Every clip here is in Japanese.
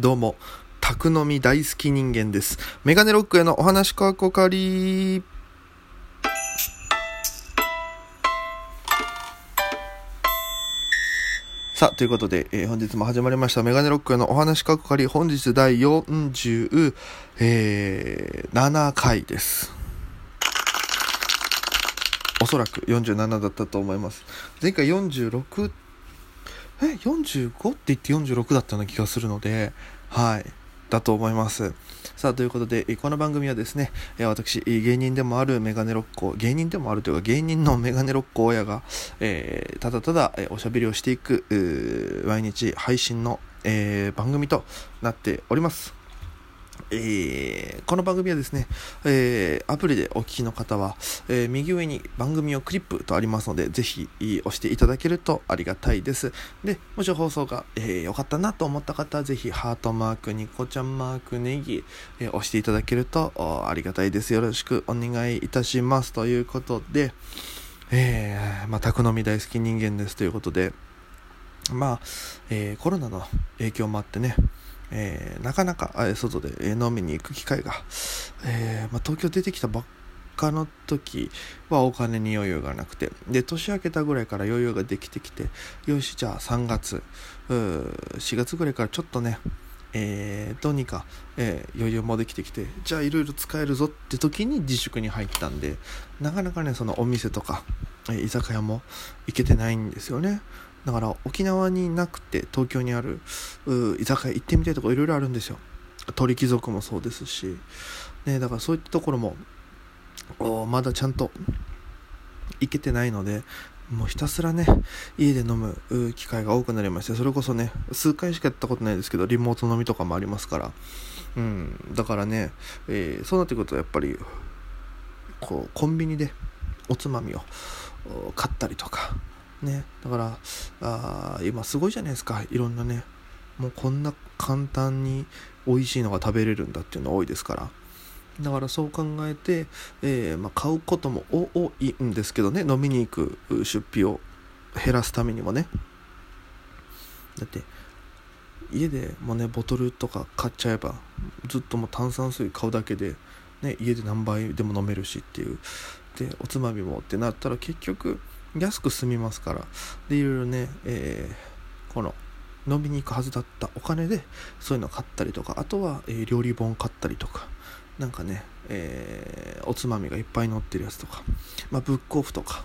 どうも、宅飲み大好き人間です。メガネロックへのお話かこかり。さあ、ということで、えー本日も始まりました、メガネロックへのお話かこかり、本日第47、えー回です。おそらく47だったと思います。前回46、え、45って言って46だったような気がするので、はい。だと思います。さあ、ということで、この番組はですね、私、芸人でもあるメガネロッコ、芸人でもあるというか、芸人の メガネロッコ親が、えーただただ、おしゃべりをしていく、毎日配信の、えー番組となっております。えーこの番組はですね、えーアプリでお聞きの方は、えー右上に番組をクリップとありますので、ぜひ押していただけるとありがたいです。で、もし放送が良、えーかったなと思った方は、ぜひハートマーク、ニコちゃんマーク、ネギ、えー押していただけるとありがたいです。よろしくお願いいたします。ということで、えーまあ、宅飲み大好き人間ですということで、まあ、えーコロナの影響もあってね、えーなかなか外で飲みに行く機会が、えーまあ、東京出てきたばっかの時はお金に余裕がなくてで年明けたぐらいから余裕ができてきてよしじゃあ3月う4月ぐらいからちょっとねえーどうにか、えー余裕もできてきてじゃあいろいろ使えるぞって時に自粛に入ったんでなかなかねそのお店とか、居酒屋も行けてないんですよね。だから沖縄になくて東京にある居酒屋行ってみたいとこいろいろあるんですよ。鳥貴族もそうですし、ね、だからそういったところもまだちゃんと行けてないのでもうひたすらね家で飲む機会が多くなりましてそれこそね数回しかやったことないですけどリモート飲みとかもありますから。うんだからね、えーそうなってくるとやっぱりこうコンビニでおつまみを買ったりとかね。だからあ今すごいじゃないですか。いろんなねもうこんな簡単に美味しいのが食べれるんだっていうの多いですから。だからそう考えて、えーまあ、買うことも多いんですけどね。飲みに行く出費を減らすためにもね。だって家でもねボトルとか買っちゃえばずっともう炭酸水買うだけで、ね、家で何杯でも飲めるしっていう。でおつまみもってなったら結局安く済みますから。でいろいろね、えーこの飲みに行くはずだったお金でそういうの買ったりとかあとは、えー料理本買ったりとかなんかね、えーおつまみがいっぱい載ってるやつとか、まあ、ブックオフとか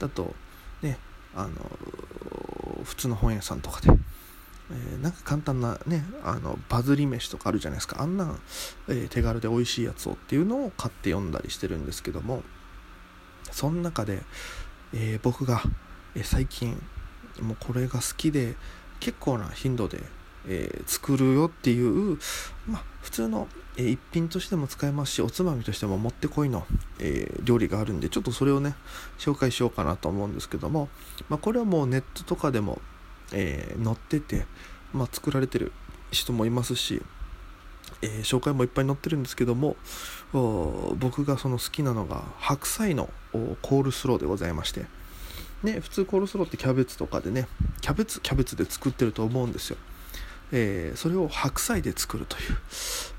だとねあの普通の本屋さんとかで、えーなんか簡単なねあのバズり飯とかあるじゃないですか。あんな、えー手軽で美味しいやつをっていうのを買って読んだりしてるんですけどもその中で、えー僕が、え最近もうこれが好きで結構な頻度で、えー作るよっていう、ま、普通の、えー一品としても使えますしおつまみとしてももってこいの、えー料理があるんでちょっとそれをね紹介しようかなと思うんですけども、ま、これはもうネットとかでも、え載ってて、ま、作られてる人もいますし、えー紹介もいっぱい載ってるんですけども僕がその好きなのが白菜のコールスローでございまして。ね、普通コールスローってキャベツとかでねキャベツキャベツで作ってると思うんですよ、えーそれを白菜で作ると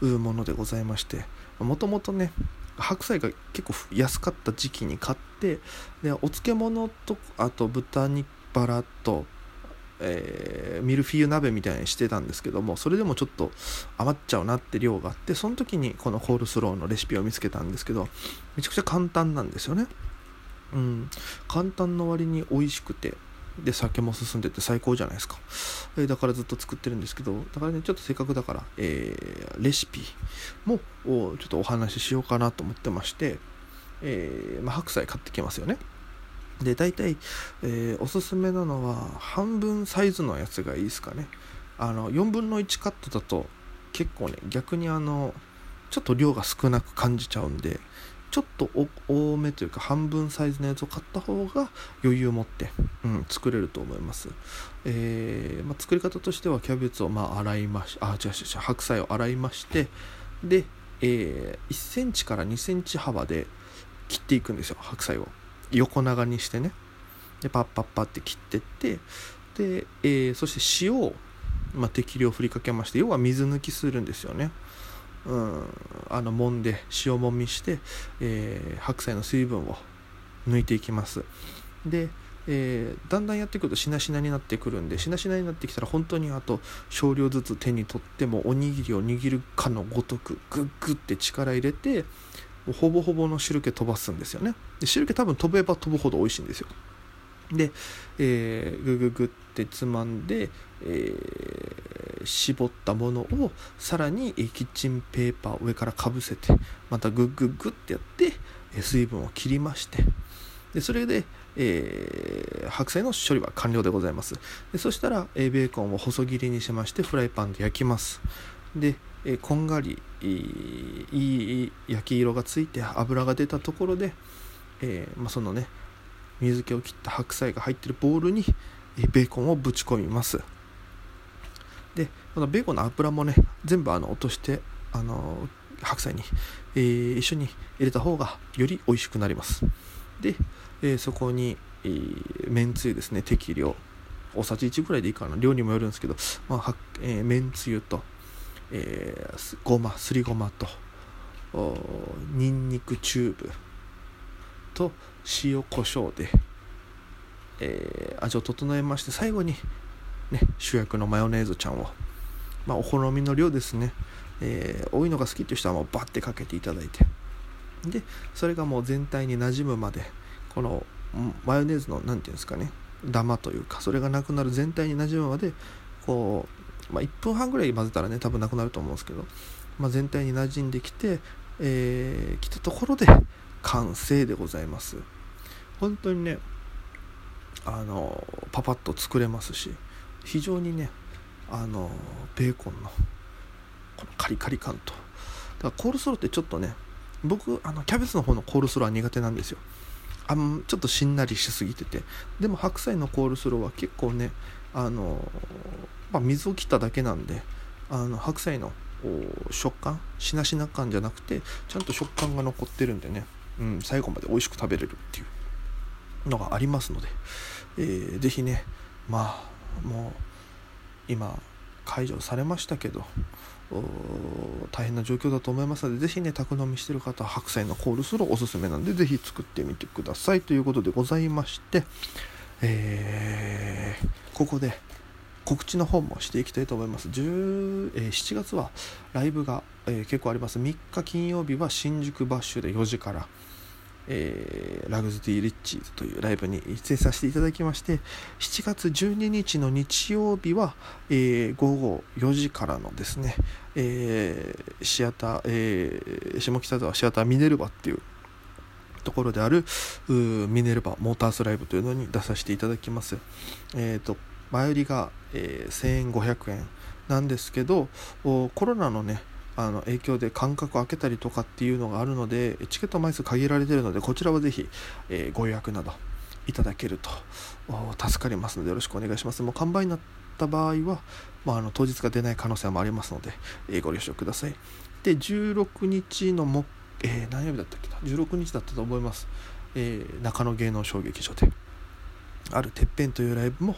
いうものでございまして。もともとね白菜が結構安かった時期に買ってでお漬物とあと豚肉バラと、えーミルフィーユ鍋みたいにしてたんですけどもそれでもちょっと余っちゃうなって量があってその時にこのコールスローのレシピを見つけたんですけどめちゃくちゃ簡単なんですよね。うん、簡単の割に美味しくてで酒も進んでて最高じゃないですか、えーだからずっと作ってるんですけどだからねちょっとせっかくだから、えーレシピもおちょっとお話ししようかなと思ってまして、えまあ、白菜買ってきますよね。で大体、えーおすすめなのは半分サイズのやつがいいですかね。あの4分の1カットだと結構ね逆にあのちょっと量が少なく感じちゃうんでちょっと多めというか半分サイズのやつを買った方が余裕を持って、うん、作れると思います、えーまあ、作り方としてはキャベツをまあ洗いましあ違う違う違う白菜を洗いましてで、えー1センチから2センチ幅で切っていくんですよ白菜を。横長にしてねでパッパッパって切ってってで、えーそして塩をまあ、適量振りかけまして要は水抜きするんですよね。うん、んで塩もみして、えー、白菜の水分を抜いていきますで、えー、だんだんやってくるとしなしなになってくるんでしなしなになってきたら本当にあと少量ずつ手に取ってもおにぎりを握るかのごとくグッグって力入れてほぼほぼの汁気飛ばすんですよね。で汁気多分飛べば飛ぶほど美味しいんですよ。で、えー、グググってつまんで、えー、絞ったものをさらにキッチンペーパー上からかぶせてまたグッググってやって水分を切りましてでそれで、えー、白菜の処理は完了でございます。でそしたら、え、ベーコンを細切りにしましてフライパンで焼きます。で、え、こんがりいい焼き色がついて油が出たところで、えまあ、そのね水気を切った白菜が入ってるボウルにベーコンをぶち込みます。でこのベーコンの油もね全部あの落としてあの白菜に、えー、一緒に入れた方がより美味しくなります。で、えー、そこに、えー、めんつゆですね適量。大さじ1ぐらいでいいかな。量にもよるんですけど、まあはえー、めんつゆと、えー、ごますりごまとにんにくチューブと塩コショウで、えー、味を整えまして最後に、ね、主役のマヨネーズちゃんを、まあ、お好みの量ですね、えー、多いのが好きっていう人はもうバッてかけていただいて。でそれがもう全体になじむまでこのマヨネーズの何て言うんですかねダマというかそれがなくなる全体になじむまでこう、まあ、1分半ぐらい混ぜたらね多分なくなると思うんですけど、まあ、全体になじんできて、えー、来たところで完成でございます。本当にねあのパパッと作れますし非常にねあのベーコンのこのカリカリ感と。だからコールスローってちょっとね僕あのキャベツの方のコールスローは苦手なんですよ。あちょっとしんなりしすぎてて。でも白菜のコールスローは結構ねあの、まあ、水を切っただけなんであの白菜の食感しなしな感じゃなくてちゃんと食感が残ってるんでねうん、最後まで美味しく食べれるっていうのがありますので、えー、ぜひねまあもう今解除されましたけど大変な状況だと思いますので、ぜひね、宅飲みしてる方は白菜のコールスローおすすめなんで、ぜひ作ってみてくださいということでございまして、えー、ここで告知の方もしていきたいと思います。10えー、7月はライブが、えー、結構あります。3日金曜日は新宿バッシュで4時から、えー、ラグズティー・リッチーズというライブに出演させていただきまして7月12日の日曜日は、え、午後4時からのですね、え、シアター、えー、下北沢シアターミネルバっていうところであるミネルバモータースライブというのに出させていただきます。えーと、前売りが、えー、1500円なんですけどコロナのねあの影響で間隔を空けたりとかっていうのがあるのでチケット枚数限られているのでこちらはぜひ、えー、ご予約などいただけると助かりますのでよろしくお願いしますもう完売になった場合は、まあ、あの当日が出ない可能性もありますので、えー、ご了承くださいで16日のも、えー、何曜日だったっけな？16日だったと思います、えー、中野芸能小劇場で。あるてっぺんというライブも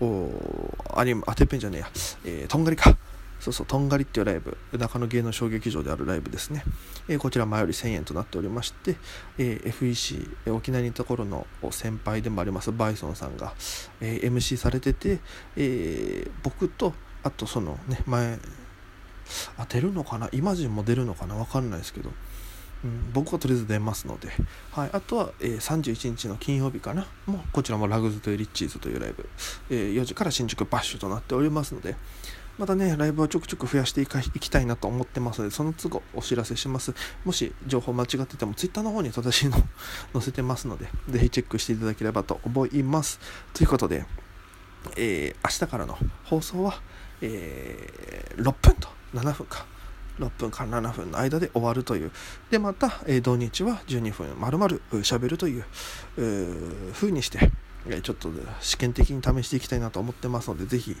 おありあてっぺんじゃねえや、えー、とんがりか。そうそう、とんがりっていうライブ、中野芸能小劇場であるライブですね。えー、こちら前より1000円となっておりまして、えー、FEC、沖縄にいた頃の先輩でもありますバイソンさんが、え、MC されてて、え僕と、あとそのね、前、あ、出るのかな？イマジンも出るのかな？わかんないですけど、うん、僕はとりあえず出ますので、はい、あとは、えー、31日の金曜日かなもうこちらもラグズというリッチーズというライブ、えー、4時から新宿バッシュとなっておりますので、またね、ライブはちょくちょく増やしていきたいなと思ってますので、その都度お知らせします。もし情報間違ってても、Twitter の方に正しいの 載せてますので、ぜひチェックしていただければと思います。ということで、えー、明日からの放送は、えー、6分と7分か。6分から7分の間で終わるという。で、また、えー、土日は12分丸々喋るという、う風にして、えちょっと試験的に試していきたいなと思ってますので、ぜひ、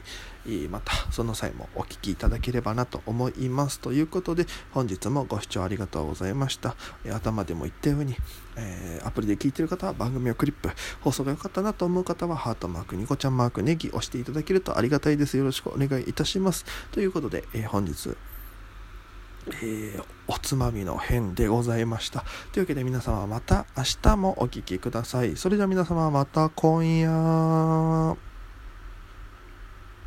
またその際もお聴きいただければなと思います。ということで、本日もご視聴ありがとうございました。え頭でも言ったように、えー、アプリで聞いてる方は番組をクリップ、放送が良かったなと思う方はハートマーク、ニコちゃんマーク、ネギ押していただけるとありがたいです。よろしくお願いいたします。ということで、えー、本日、えー、おつまみの編でございました。というわけで皆様また明日もお聴きください。それでは皆様また今夜。